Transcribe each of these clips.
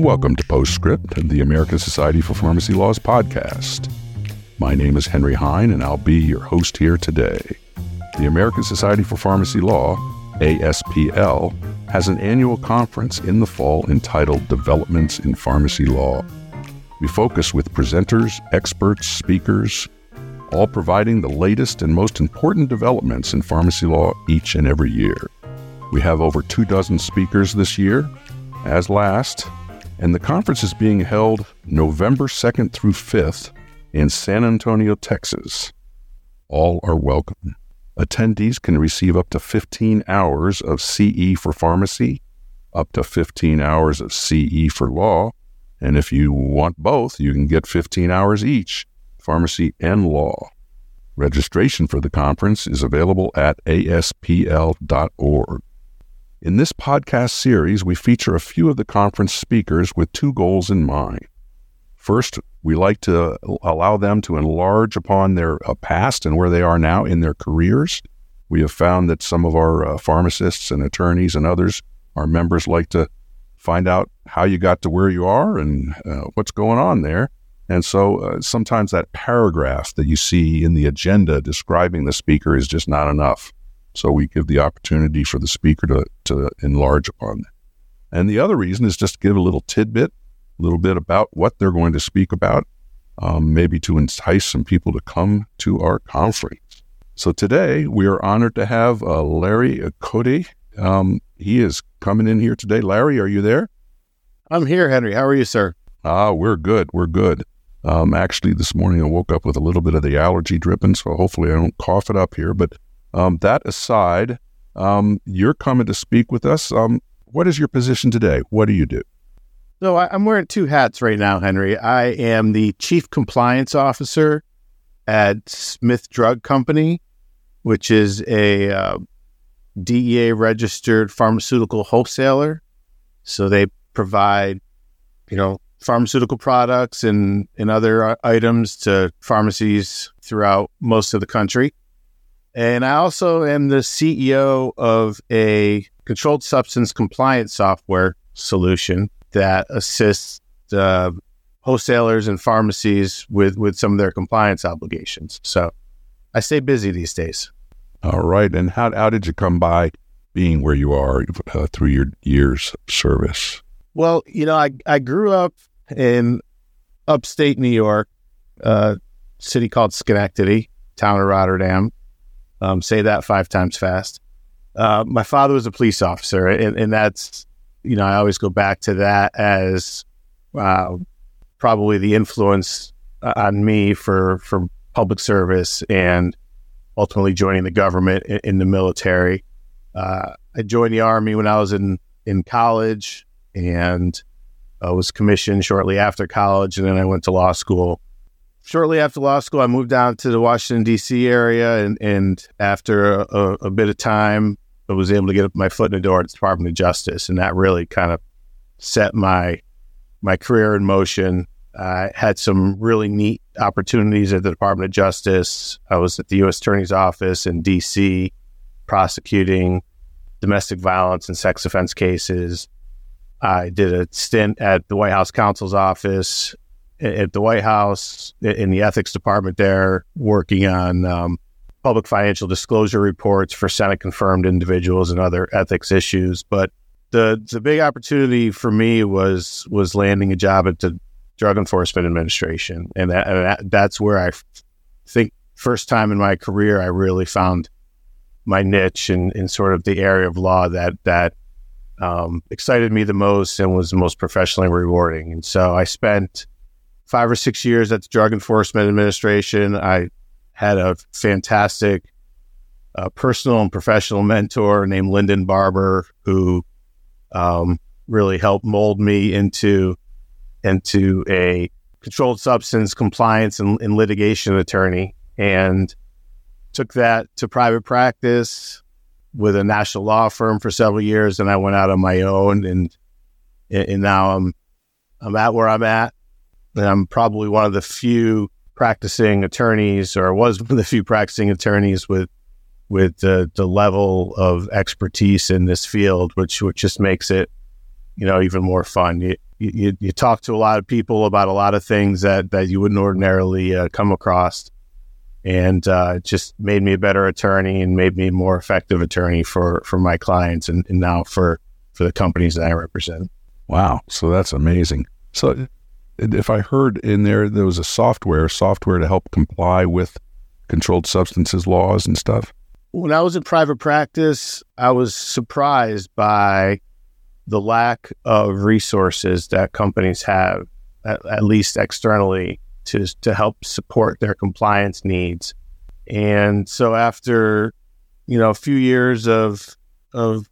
Welcome to Post-Scrip, the American Society for Pharmacy Law's podcast. My name is Henry Hine, and I'll be your host here today. The American Society for Pharmacy Law, ASPL, has an annual conference in the fall entitled Developments in Pharmacy Law. We focus with presenters, experts, speakers, all providing the latest and most important developments in pharmacy law each and every year. We have over two dozen speakers this year, as last, and the conference is being held November 2nd through 5th in San Antonio, Texas. All are welcome. Attendees can receive up to 15 hours of CE for pharmacy, up to 15 hours of CE for law, and if you want both, you can get 15 hours each, pharmacy and law. Registration for the conference is available at aspl.org. In this podcast series, we feature a few of the conference speakers with two goals in mind. First, we like to allow them to enlarge upon their uh, past and where they are now in their careers. We have found that some of our uh, pharmacists and attorneys and others, our members, like to find out how you got to where you are and uh, what's going on there. And so uh, sometimes that paragraph that you see in the agenda describing the speaker is just not enough. So we give the opportunity for the speaker to, to enlarge upon that. And the other reason is just to give a little tidbit, a little bit about what they're going to speak about, um, maybe to entice some people to come to our conference. So today we are honored to have uh, Larry Cote. Um, he is coming in here today. Larry, are you there? I'm here, Henry. How are you, sir? Ah, we're good. We're good. Um, actually, this morning I woke up with a little bit of the allergy dripping, so hopefully I don't cough it up here. But um, that aside, um, you're coming to speak with us. Um, what is your position today? What do you do? So I, am wearing two hats right now, Henry. I am the chief compliance officer at Smith Drug Company, which is a uh, DEA registered pharmaceutical wholesaler. So they provide, you know, pharmaceutical products and, and other uh, items to pharmacies throughout most of the country. And I also am the CEO of a controlled substance compliance software solution that assists uh, wholesalers and pharmacies with, with some of their compliance obligations. So I stay busy these days. All right. And how, how did you come by being where you are uh, through your years of service? Well, you know, I, I grew up in upstate New York, a city called Schenectady, town of Rotterdam. Um, say that five times fast. Uh, my father was a police officer, and, and, that's you know I always go back to that as uh, probably the influence uh, on me for for public service and ultimately joining the government in, in the military. Uh, I joined the army when I was in in college and uh, was commissioned shortly after college, and then I went to law school shortly after law school, I moved down to the Washington D.C. area, and and after a, a, bit of time, I was able to get my foot in the door at the Department of Justice, and that really kind of set my my career in motion. I had some really neat opportunities at the Department of Justice. I was at the U.S. Attorney's Office in D.C. prosecuting domestic violence and sex offense cases. I did a stint at the White House counsel's office at the White House in the ethics department there, working on um, public financial disclosure reports for Senate confirmed individuals and other ethics issues. But the the big opportunity for me was was landing a job at the Drug Enforcement Administration, and, that, and that, that's where I think first time in my career I really found my niche in, in sort of the area of law that that um, excited me the most and was the most professionally rewarding. And so I spent five or six years at the Drug Enforcement Administration. I had a fantastic uh, personal and professional mentor named Lyndon Barber, who um, really helped mold me into into a controlled substance compliance and, and litigation attorney, and took that to private practice with a national law firm for several years. And I went out on my own, and and now I'm I'm at where I'm at. I'm probably one of the few practicing attorneys, or was one of the few practicing attorneys with with the, the level of expertise in this field, which which just makes it you know even more fun. You, you, you talk to a lot of people about a lot of things that, that you wouldn't ordinarily uh, come across. And uh, just made me a better attorney and made me a more effective attorney for, for my clients and, and now for, for the companies that I represent. Wow. So that's amazing. So if I heard in there, there was a software, software to help comply with controlled substances laws and stuff. When I was in private practice, I was surprised by the lack of resources that companies have, at, at least externally, to, to help support their compliance needs. And so after, you know, a few years of, of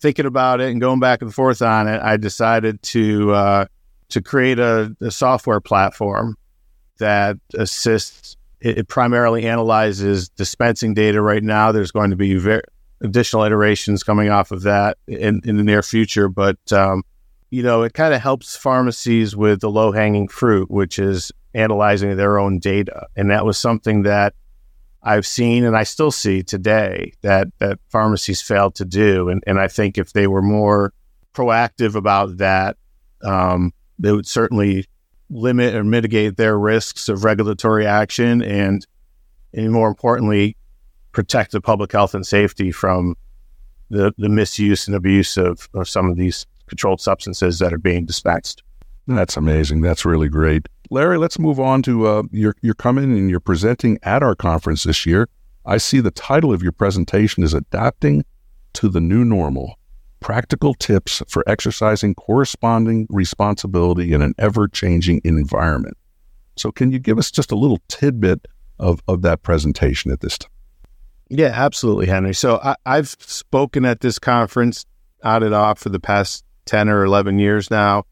thinking about it and going back and forth on it, I decided to, uh, to create a, a, software platform that assists. It, it, primarily analyzes dispensing data right now. There's going to be very, additional iterations coming off of that in, in the near future. But, um, you know, it kind of helps pharmacies with the low hanging fruit, which is analyzing their own data. And that was something that I've seen and I still see today that, that pharmacies failed to do. And, and I think if they were more proactive about that, um, they would certainly limit or mitigate their risks of regulatory action and, and more importantly, protect the public health and safety from the, the misuse and abuse of, of some of these controlled substances that are being dispensed. That's amazing. That's really great. Larry, let's move on to uh, you're, you're coming and you're presenting at our conference this year. I see the title of your presentation is Adapting to the New Normal Practical Tips for Exercising Corresponding Responsibility in an Ever Changing Environment. So, can you give us just a little tidbit of, of that presentation at this time? Yeah, absolutely, Henry. So I, have spoken at this conference on and off for the past 10 or 11 years now.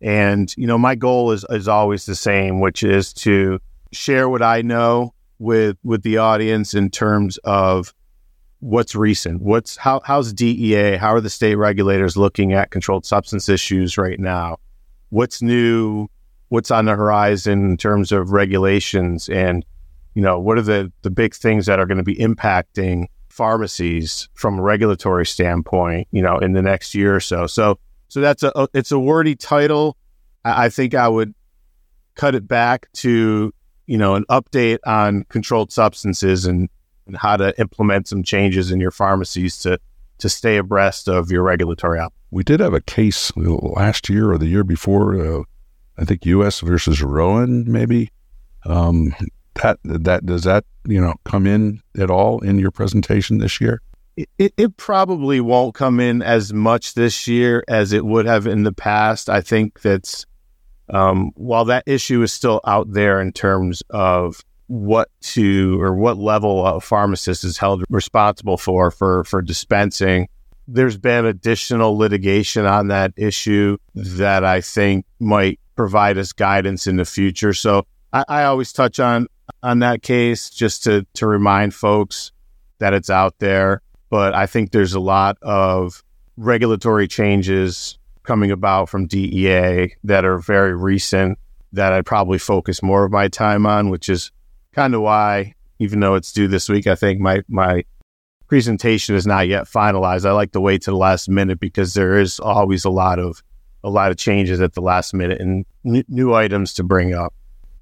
And, you know, my goal is, is always the same, which is to share what I know with, with the audience in terms of what's recent, what's, how, how's DEA, how are the state regulators looking at controlled substance issues right now? What's new? What's on the horizon in terms of regulations and you know, what are the, the big things that are going to be impacting pharmacies from a regulatory standpoint, you know, in the next year or so. So, so that's a, it's a wordy title. I, I think I would cut it back to, you know, an update on controlled substances and, and how to implement some changes in your pharmacies to, to stay abreast of your regulatory op- We did have a case last year or the year before, uh, I think U.S. versus Ruan, maybe. Um, that that does that you know come in at all in your presentation this year? It, it probably won't come in as much this year as it would have in the past. I think that's um, while that issue is still out there in terms of what to or what level a pharmacist is held responsible for for for dispensing. There's been additional litigation on that issue that I think might provide us guidance in the future. So I, I always touch on on that case just to to remind folks that it's out there. But I think there's a lot of regulatory changes coming about from DEA that are very recent that I'd probably focus more of my time on, which is kind of why, even though it's due this week, I think my my presentation is not yet finalized. I like to wait to the last minute because there is always a lot of a lot of changes at the last minute and n- new items to bring up.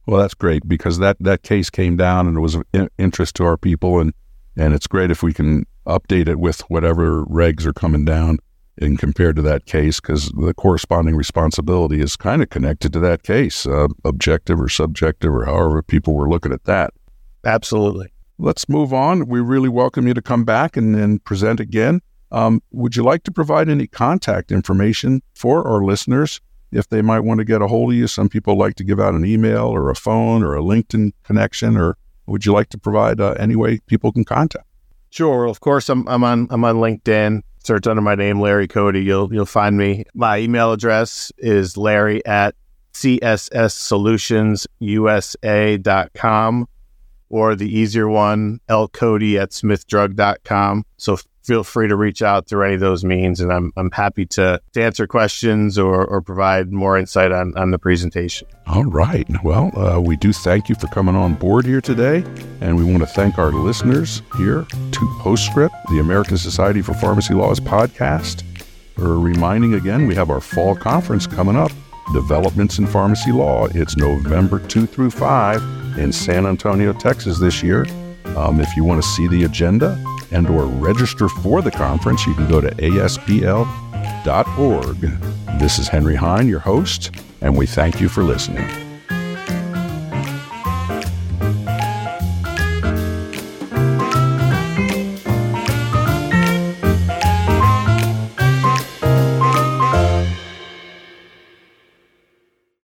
Well, that's great because that, that case came down and it was of interest to our people, and and it's great if we can update it with whatever regs are coming down and compared to that case because the corresponding responsibility is kind of connected to that case, uh, objective or subjective or however people were looking at that. Absolutely. Let's move on. We really welcome you to come back and, and present again. Um, would you like to provide any contact information for our listeners if they might want to get a hold of you. Some people like to give out an email or a phone or a LinkedIn connection. Or would you like to provide uh, any way people can contact? Sure. Of course, I'm, I'm on I'm on LinkedIn. Search under my name, Larry Cote. You'll you'll find me. My email address is Larry at cssolutionsusa.com or the easier one, lcote at smithdrug.com. So feel free to reach out through any of those means, and I'm, I'm happy to, to answer questions or, or provide more insight on, on the presentation. All right. Well, uh, we do thank you for coming on board here today, and we want to thank our listeners here to Post-Scrip, the American Society for Pharmacy Laws podcast. or reminding again, we have our fall conference coming up, Developments in Pharmacy Law. It's November 2 through 5 in San Antonio, Texas this year. Um, if you want to see the agenda and or register for the conference, you can go to aspl.org. This is Henry Hine, your host, and we thank you for listening.